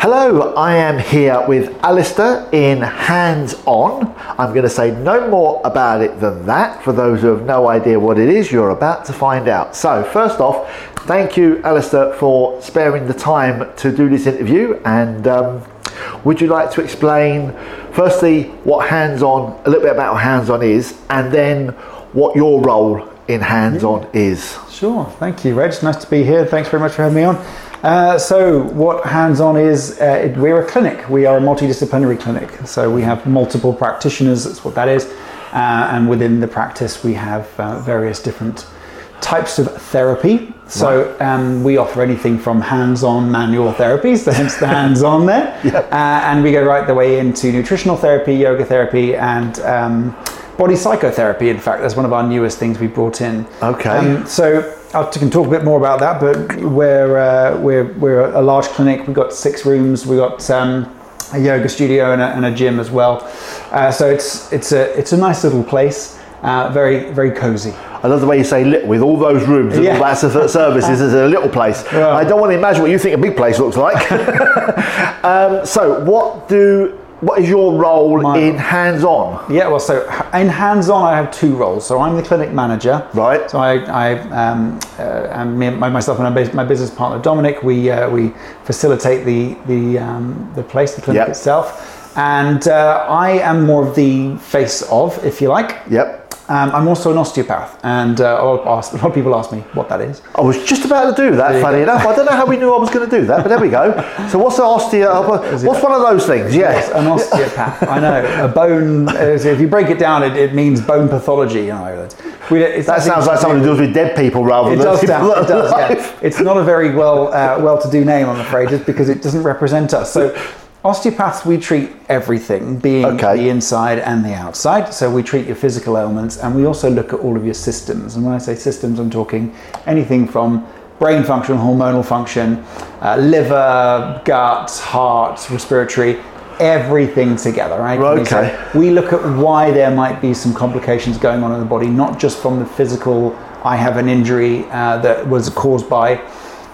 Hello, I am here with Alistair in Hands On. I'm going to say no more about it than that. For those who have no idea what it is, you're about to find out. So, first off, thank you, Alistair, for sparing the time to do this interview. And um, would you like to explain, firstly, what Hands On, a little bit about what Hands On is, and then what your role in Hands On is? Sure, thank you, Reg. Nice to be here. Thanks very much for having me on. Uh, so, what Hands On is, uh, we're a clinic. We are a multidisciplinary clinic. So, we have multiple practitioners, that's what that is. Uh, and within the practice, we have uh, various different types of therapy. So, um, we offer anything from hands on manual therapies, so hence the hands on there. Yep. Uh, and we go right the way into nutritional therapy, yoga therapy, and um, body psychotherapy. In fact, that's one of our newest things we brought in. Okay. Um, so I can talk a bit more about that, but we're uh, we're we're a large clinic. We've got six rooms. We've got um, a yoga studio and a, and a gym as well. Uh, so it's it's a it's a nice little place. Uh, very very cozy. I love the way you say lit with all those rooms and Yeah. all that services. It's a little place. Well- I don't want to imagine what you think a big place looks like. um, so, what do what is your role My- in hands on? Yeah, well, so in hands-on, I have two roles. So I'm the clinic manager. Right. So I, I um, uh, and me, myself and my my business partner Dominic, we uh, we facilitate the the um, the place, the clinic Yep. itself, and uh, I am more of the face of, if you like. Yep. Um, I'm also an osteopath, and uh, a lot of ask- a lot of people ask me what that is. I was just about to do that. Funny enough, I don't know how we knew I was going to do that, but there we go. So, what's an osteo? What's one of those things? Yes, Yeah. an osteopath. I know a bone. uh, If you break it down, it, it means bone pathology in Ireland. We, it's That sounds like someone who deals with dead people rather It than does, people that it does. Yeah. It's not a very well uh, well-to-do name, I'm afraid, just because it doesn't represent us. So, osteopaths, we treat everything, being Okay. the inside and the outside. So we treat your physical ailments, and we also look at all of your systems. And when I say systems, I'm talking anything from brain function, hormonal function, uh, liver, gut, heart, respiratory. Everything together, right? Right, So okay. we look at why there might be some complications going on in the body, not just from the physical. I have an injury uh, that was caused by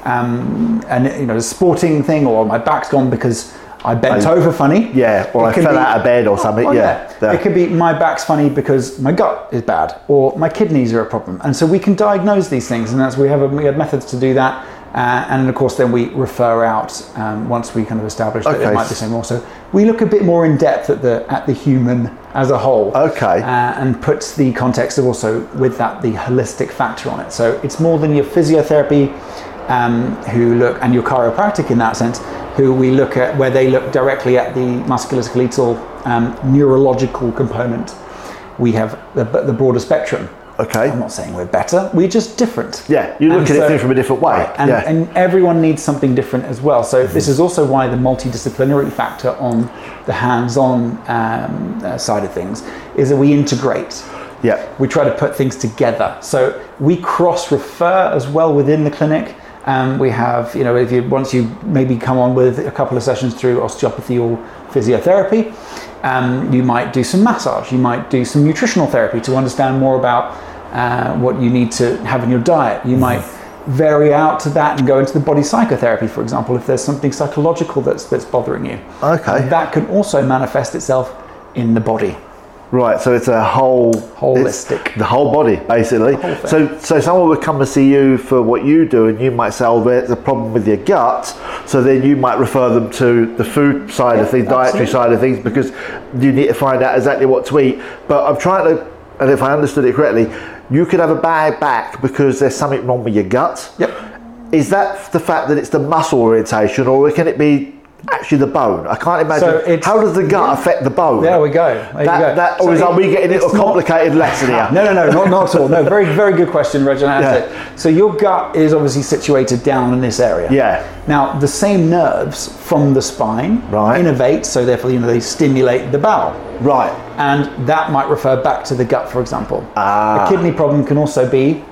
um, an you know a sporting thing, or my back's gone because I bent I- over funny. Yeah, or It I fell be- out of bed or something. Oh, yeah. yeah. It could be my back's funny because my gut is bad or my kidneys are a problem. And so we can diagnose these things, and that's we have a, we have methods to do that. Uh, and of course, then we refer out um, once we kind of establish that it might be something more. So we look a bit more in depth at the at the human as a whole. Okay. Uh, and puts the context of also with that the holistic factor on it. So it's more than your physiotherapy, um, who look and your chiropractic in that sense, who we look at where they look directly at the musculoskeletal um, neurological component. We have the, the broader spectrum. Okay. I'm not saying we're better. We're just different. Yeah, you look And at so- it from a different way. Right, And, yeah. Mm-hmm. and everyone needs something different as well. So this is also why the multidisciplinary factor on the hands-on um, uh, side of things is that we integrate. yeah. We try to put things together. So we cross-refer as well within the clinic. Um, we have, you know, if you once you maybe come on with a couple of sessions through osteopathy or physiotherapy, um, you might do some massage. You might do some nutritional therapy to understand more about uh, what you need to have in your diet. You might vary out to that and go into the body psychotherapy, for example, if there's something psychological that's that's bothering you. Okay. That can also manifest itself in the body. Right, so it's a whole Holistic. the whole body basically. whole so so someone would come and see you for what you do, and you might say, "Oh, there's a problem with your gut." So then you might refer them to the food side of things, dietary side of things, because you need to find out exactly what to eat. But I'm trying to, and if I understood it correctly, you could have a bad back because there's something wrong with your gut. Yep. Is that the fact that it's the muscle orientation, or can it be actually the bone? I can't imagine. So How does the gut yeah. affect the bone? There we go. There That, go. that, or So are we getting a complicated lesson here? No, no, no, not, not at all. No, very, very good question, Reg. and I Yeah. So your gut is obviously situated down in this area. Yeah. Now the same nerves from the spine Right. innervate, so therefore you know they stimulate the bowel, Right. and that might refer back to the gut, for example. Ah. A kidney problem can also be.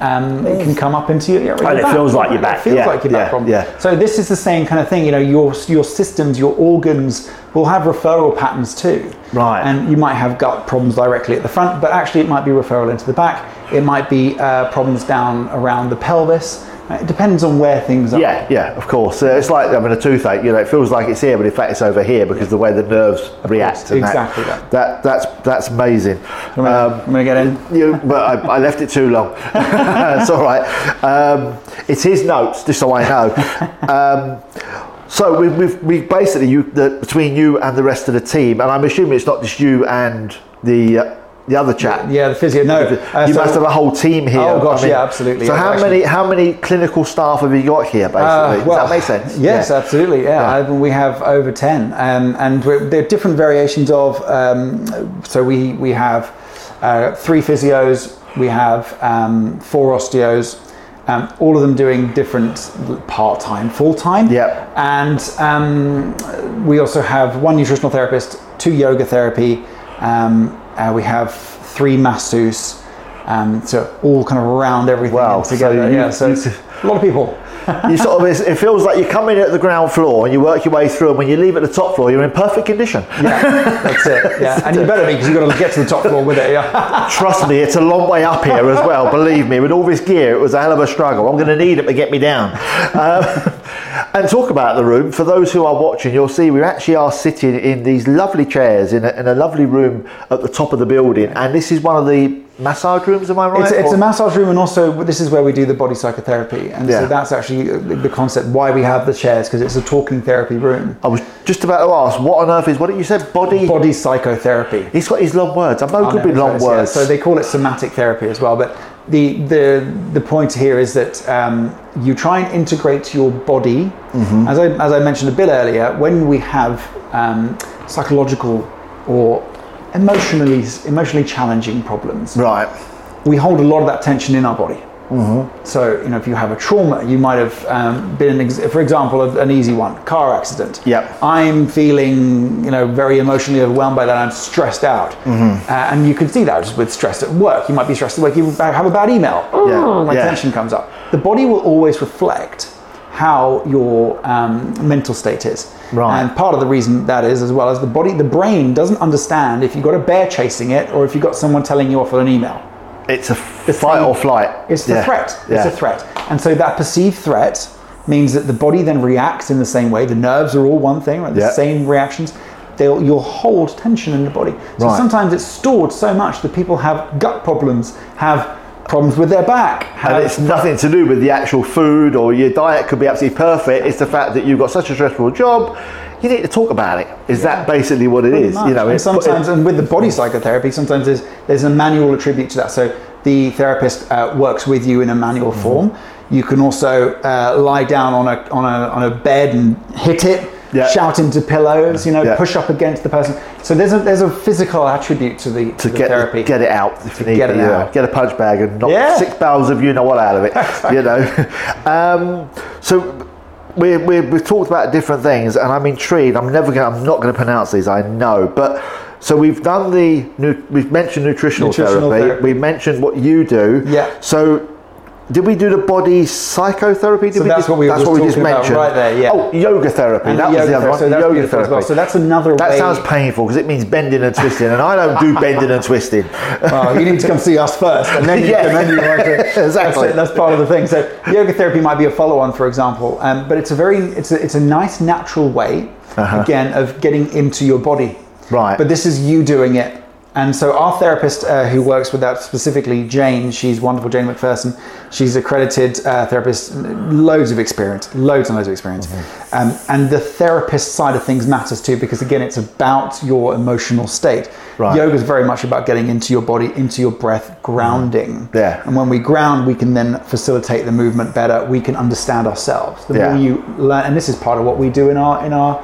Um, it can come up into your, your And it feels like your back, It feels yeah, like your back yeah, problem. yeah. So this is the same kind of thing. You know, your your systems, your organs will have referral patterns too. Right. And you might have gut problems directly at the front, but actually it might be referral into the back. It might be uh, problems down around the pelvis. It depends on where things are. Yeah, yeah, of course. Uh, it's like having a toothache. You know, it feels like it's here, but in fact, it's over here because the way the nerves react. and exactly that, that. that. That's that's amazing. I'm I'm gonna get in. You, but I, I left it too long. it's all right. Um, it's his notes, just so I know. Um, so we've, we've, we basically you the, between you and the rest of the team, and I'm assuming it's not just you and the uh, the other chap. Yeah, the physio. No, uh, you so- must have a whole team here. Oh, gosh, yeah, absolutely. So Yeah, how actually- many how many clinical staff have you got here? Basically, Uh, does that make sense? Yes, Yeah. absolutely. Yeah, I, we have over ten, um, and we're, there are different variations of. Um, so we we have uh, three physios, we have um, four osteos. Um, all of them doing different part time, full time. Yep. And um, we also have one nutritional therapist, two yoga therapy. Um, uh, we have three masseuse. Um, so all kind of around everything Wow, together. so you- yeah, so it's a lot of people. you sort of it feels like you come in at the ground floor and you work your way through, and when you leave at the top floor, you're in perfect condition. Yeah, that's it. Yeah, and you better be because you've got to get to the top floor with it. Yeah. Trust me, it's a long way up here as well. Believe me, with all this gear, it was a hell of a struggle. I'm going to need it to get me down. Um, and talk about the room. For those who are watching, you'll see we actually are sitting in these lovely chairs in a, in a lovely room at the top of the building, and this is one of the massage rooms. Am I right? It's, it's a massage room, and also this is where we do the body psychotherapy, and Yeah. so that's actually the concept why we have the chairs because it's a talking therapy room. I was just about to ask, what on earth is what did you said? Body. Body psychotherapy. He's got his long words. I'm no good with long it's- yeah, words. So they call it somatic therapy as well. But the the the point here is that um, you try and integrate your body. Mm-hmm. As I as I mentioned a bit earlier, when we have um, psychological or emotionally emotionally challenging problems, right. we hold a lot of that tension in our body. Mm-hmm. So, you know, if you have a trauma, you might have um, been, ex- for example, an easy one, car accident. Yep. I'm feeling, you know, very emotionally overwhelmed by that. I'm stressed out, Mm-hmm. uh, and you can see that just with stress at work. You might be stressed at work. You have a bad email. Yeah, My yeah. tension comes up. The body will always reflect how your um, mental state is. Right. And part of the reason that is, as well as the body, the brain doesn't understand if you've got a bear chasing it or if you've got someone telling you off on an email. It's a fight thing- or flight. It's the Yeah. threat. Yeah. It's a threat. And so that perceived threat means that the body then reacts in the same way. The nerves are all one thing, right? The Yeah. same reactions. They'll, you'll hold tension in the body. So Right. sometimes it's stored so much that people have gut problems, have problems with their back. Have, And it's nothing to do with the actual food or your diet could be absolutely perfect. It's the fact that you've got such a stressful job. You need to talk about it. Is that basically what it is? Much. You know, and sometimes, and with the body psychotherapy, sometimes there's there's a manual attribute to that. So the therapist uh, works with you in a manual Mm-hmm. form. You can also uh, lie down on a on a on a bed and hit it. Yeah. Shout into pillows, you know, Yeah. push up against the person. So there's a there's a physical attribute to the, to to the get therapy. get it out if you need get it out. get a punch bag and knock Yeah. six barrels of you know what out of it. you know. Um, so we we we've talked about different things, and I'm intrigued. I'm never going. I'm not going to pronounce these. I know, but. So we've done the we've mentioned nutritional, Nutritional therapy. therapy. We mentioned what you do. Yeah. So did we do the body psychotherapy? Did So we that's just, what we that's just what we just mentioned. right there, yeah. Oh, yoga therapy. And that the was the other one. so that's yoga therapy. well. So that's another That way- sounds painful because it means bending and twisting, and I don't do bending and twisting. Well, you need to come see us first, and then you, Yeah. and then you want to. Exactly. That's, that's part of the thing. So yoga therapy might be a follow-on, for example, um, but it's a very it's a, it's a nice natural way again of getting into your body. Uh-huh. Right. But this is you doing it. And so our therapist uh, who works with that specifically, Jane, she's wonderful, Jane McPherson. She's accredited uh, therapist, loads of experience, loads and loads of experience. Mm-hmm. Um, and the therapist side of things matters too, because again, it's about your emotional state. Right. Yoga is very much about getting into your body, into your breath, grounding. Mm-hmm. Yeah. And when we ground, we can then facilitate the movement better. We can understand ourselves. The Yeah. more you learn, and this is part of what we do in our in our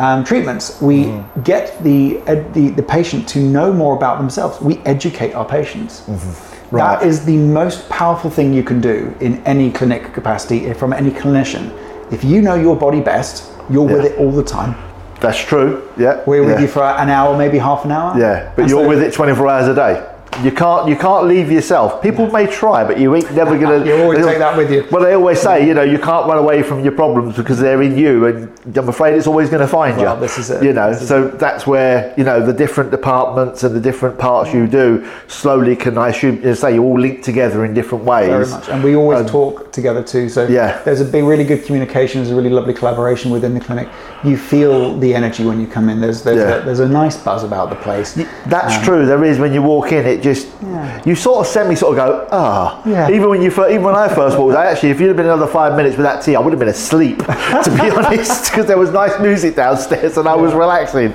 um, treatments. We Mm-hmm. get the, ed, the the patient to know more about themselves. We educate our patients. Mm-hmm. Right. That is the most powerful thing you can do in any clinic capacity eh, from any clinician. If you know your body best, you're with it all the time. That's true. Yeah. We're with yeah. you for an hour, maybe half an hour. Yeah, but And you're so- with it 24 hours a day. You can't you can't leave yourself. People may try, but you ain't never gonna. You always take that with you. Well, they always say, you know, you can't run away from your problems because they're in you, and I'm afraid it's always going to find Well, you. this is it. You know, This so that's where you know the different departments and the different parts you do slowly can, I assume, you say, you all link together in different ways. Very much, and we always um, talk together too. So Yeah. there's a big, really good communication. There's a really lovely collaboration within the clinic. You feel the energy when you come in. There's there's, Yeah. a, there's a nice buzz about the place. That's um, true. There is when you walk in, it just Yeah. you sort of sent me sort of go ah. Yeah. Even when you even when I first walked, I actually if you'd have been another five minutes with that tea, I would have been asleep to be honest, because there was nice music downstairs and I was relaxing.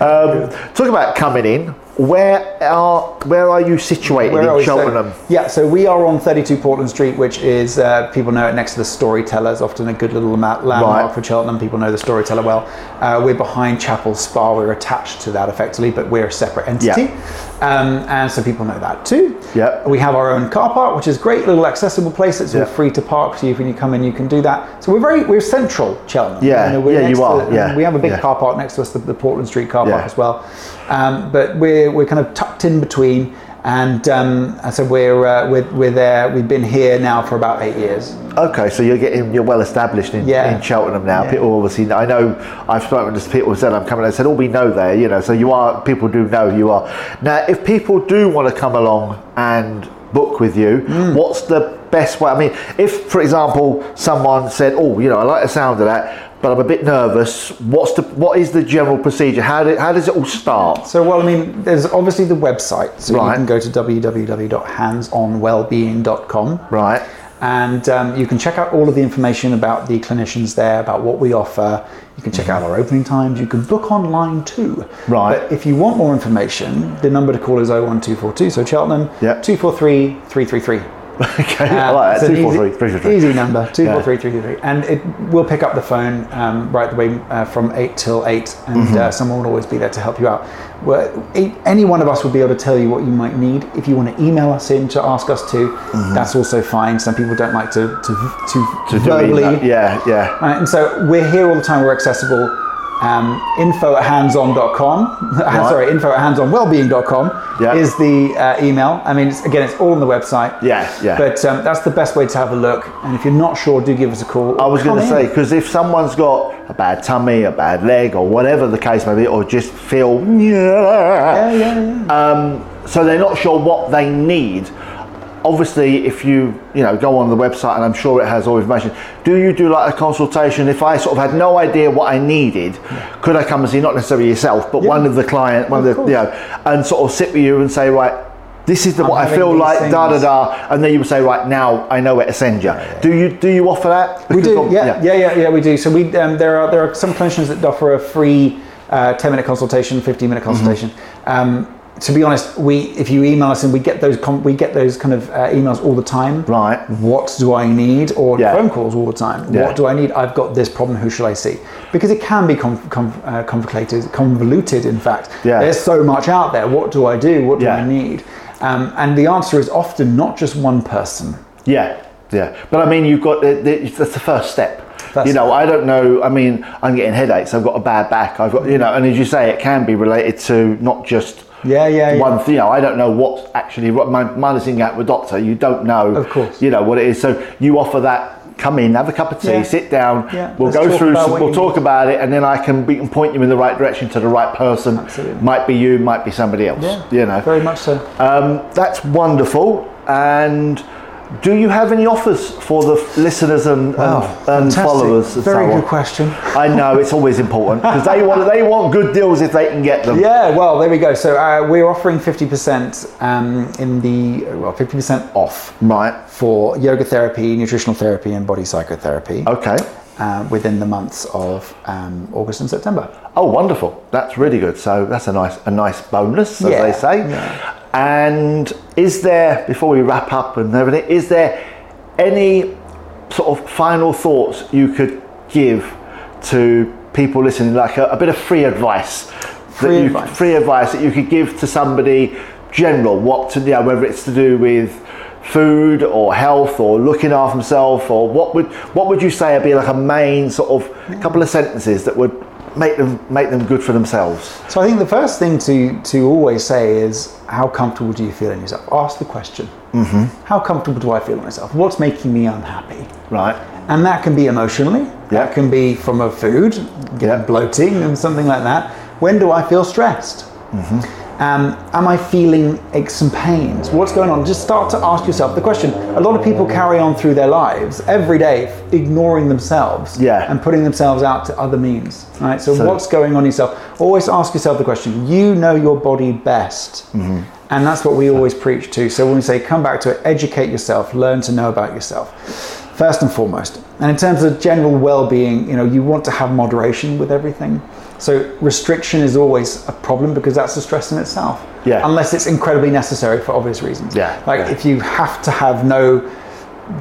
Um, talk about coming in. Where are where are you situated Where in we? So- Cheltenham? yeah, so we are on 32 Portland Street, which is uh, people know it next to the Storytellers. Often a good little ma- landmark Right. for Cheltenham. People know the Storyteller well. Uh, we're behind Chapel Spa. We're attached to that effectively, but we're a separate entity. Um, and so people know that too. Yeah. We have our own car park, which is great, little accessible place. It's Yeah. all free to park. So you, when you come in, you can do that. So we're very we're central Cheltenham. Yeah, we're yeah, next you are, yeah, We have a big yeah. car park next to us, the, the Portland Street car park Yeah. as well. Um, but we're we're kind of tucked in between, and um, so we're, uh, we're we're there. We've been here now for about eight years. Okay, so you're getting you're well established in, Yeah. in Cheltenham now. Yeah. People obviously I know I've spoken to people who said I'm coming. They said, "Oh, we know there," you know. So you are people do know you are. Now, if people do want to come along and book with you, Mm. what's the best way? I mean, if for example someone said, "Oh, you know, I like the sound of that." But I'm a bit nervous. What's the what is the general procedure? How do, how does it all start? So well, I mean, there's obviously the website. So Right. you can go to www.handsonwellbeing.com. Right. and um, you can check out all of the information about the clinicians there, about what we offer. You can check out our opening times. You can book online too. Right. But if you want more information, the number to call is 01242, so Cheltenham, Yep. 243 333. Okay. I like that. Uh, Two, four, easy, three, three, three, three. easy number, two four three three three three, and it will pick up the phone um, right the way uh, from eight till eight, and Mm-hmm. uh, someone will always be there to help you out. Well, e- any one of us will be able to tell you what you might need. If you want to email us in to ask us to, that's also fine. Some people don't like to to to, Mm-hmm. To verbally. Yeah, yeah. Right, and so we're here all the time. We're accessible. Um, info at handson.com. Sorry, info at handsonwellbeing.com Yeah. is the uh, email. I mean, it's, again, it's all on the website. Yeah, yeah. But um, that's the best way to have a look. And if you're not sure, do give us a call. I was going to say because if someone's got a bad tummy, a bad leg, or whatever the case may be, or just feel Yeah, yeah, yeah. um, so they're not sure what they need. Obviously, if you you know go on the website, and I'm sure it has all information. Do you do like a consultation? If I sort of had no idea what I needed, could I come and see not necessarily yourself, but one of the client, one of, Of the you know, and sort of sit with you and say, right, this is the, I'm what I feel like, da da da, and then you would say, right now I know where to send you. Do you do you offer that? We do, yeah, yeah, yeah, yeah, we do. So we um, there are there are some clinicians that offer a free uh, ten minute consultation, fifteen minute Mm-hmm. consultation. Um, to be honest, we if you email us and we get those com- we get those kind of uh, emails all the time. Right. What do I need? Or Yeah. phone calls all the time. Yeah. What do I need? I've got this problem. Who shall I see? Because it can be com- com- uh, complicated, convoluted. In fact, Yeah. there's so much out there. What do I do? What do. I need? Um, and the answer is often not just one person. Yeah, yeah. But I mean, you've got the, the, that's the first step. First you know, I don't know. I mean, I'm getting headaches. I've got a bad back. I've got, you know, and as you say, it can be related to not just Yeah, yeah, yeah. one thing. You know, I don't know what's actually what my minusing out with doctor. You don't know, Of course. You know what it is. So you offer that. Come in, have a cup of tea, Yeah. sit down. Yeah, We'll let's go through. Some, we'll talk about it, and then I can, we can point you in the right direction to the right person. Absolutely. Might be you, might be somebody else. Yeah, You know. very much so. Um, that's wonderful. And do you have any offers for the f- listeners and, and, and fantastic. followers? And Very so good on? question. I know it's always important because they want they want good deals if they can get them. Yeah, well, there we go. So uh, we're offering 50% um, in the, well, 50% off Right. for yoga therapy, nutritional therapy, and body psychotherapy Okay. uh, within the months of um, August and September. Oh, wonderful. That's really good. So that's a nice a nice bonus, as Yeah, they say. yeah. And is there before we wrap up and everything, is there any sort of final thoughts you could give to people listening, like a, a bit of free advice? Free that you, advice. Free advice that you could give to somebody general, what to you know, whether it's to do with food or health or looking after himself or what would what would you say would be like a main sort of couple of sentences that would make them make them good for themselves? So I think the first thing to to always say is how comfortable do you feel in yourself? Ask the question. Mm-hmm. How comfortable do I feel in myself? What's making me unhappy? Right. And that can be emotionally. Yeah. That can be from a food, Yeah. bloating and something like that. When do I feel stressed? Um, am I feeling aches and pains? What's going on? Just start to ask yourself the question. A lot of people carry on through their lives every day, ignoring themselves Yeah. and putting themselves out to other means. Right. So, So- what's going on yourself? Always ask yourself the question. You know your body best, and that's what we always preach to. So when we say come back to it, educate yourself, learn to know about yourself. First and foremost. And in terms of general well-being, you know, you want to have moderation with everything. So restriction is always a problem because that's a stress in itself. Yeah. Unless it's incredibly necessary for obvious reasons. Yeah, Like yeah. if you have to have no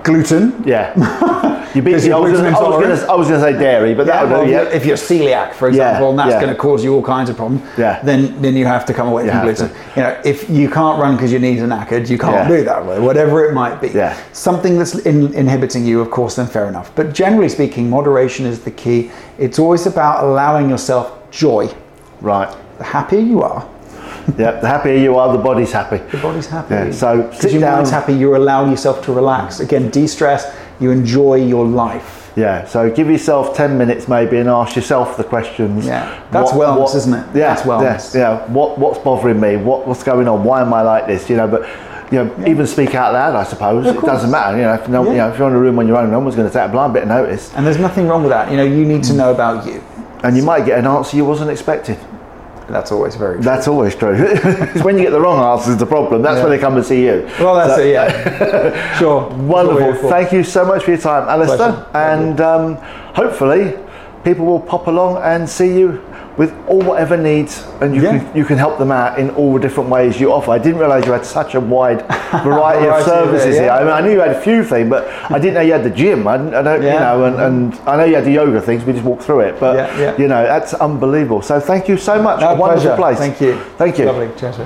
gluten. Yeah. You beat me. I was gonna- I was gluten gonna- I was going to say dairy, but Yeah, that well, would you're- Yeah. if you're celiac, for Yeah, example, and that's yeah. going to cause you all kinds of problems, Yeah. then then you have to come away You from gluten. You know, if you can't run because your knees are knackered, you can't Yeah. do that. Whatever it might be, Yeah. something that's in, inhibiting you, of course, then fair enough. But generally speaking, moderation is the key. It's always about allowing yourself joy. Right. The happier you are, Yeah. The happier you are, the body's happy. the body's happy. Yeah, so because your mind's happy, you're allowing yourself to relax. Again, de-stress. You enjoy your life. Yeah, so give yourself 10 minutes maybe and ask yourself the questions. Yeah, that's wellness, isn't it? Yeah, That's wellness. Yeah, yeah. What, what's bothering me? What, what's going on? Why am I like this? You know, but you know, even speak out loud, I suppose. It doesn't matter. You know, if, no, you know, if you're in a room on your own, no one's going to take a blind bit of notice. And there's nothing wrong with that. You know, you need to Mm. know about you. And you might get an answer you wasn't expecting. That's always very true. That's always true. it's when you get the wrong answer is the problem. That's when they come and see you. Well, that's So- it, yeah. sure. That's what we're Wonderful. Thank you so much for your time, Alistair. Pleasure. And um, hopefully, people will pop along and see you with all whatever needs, and you Yeah. can you can help them out in all the different ways you offer. I didn't realise you had such a wide variety, of of it, services here. I mean, I knew you had a few things, but I didn't know you had the gym. I, I don't, you know, and, and I know you had the yoga things. We just walked through it, but Yeah, yeah. you know, that's unbelievable. So thank you so much. No, a wonderful pleasure. place. Thank you. Thank you. Lovely. Cheers.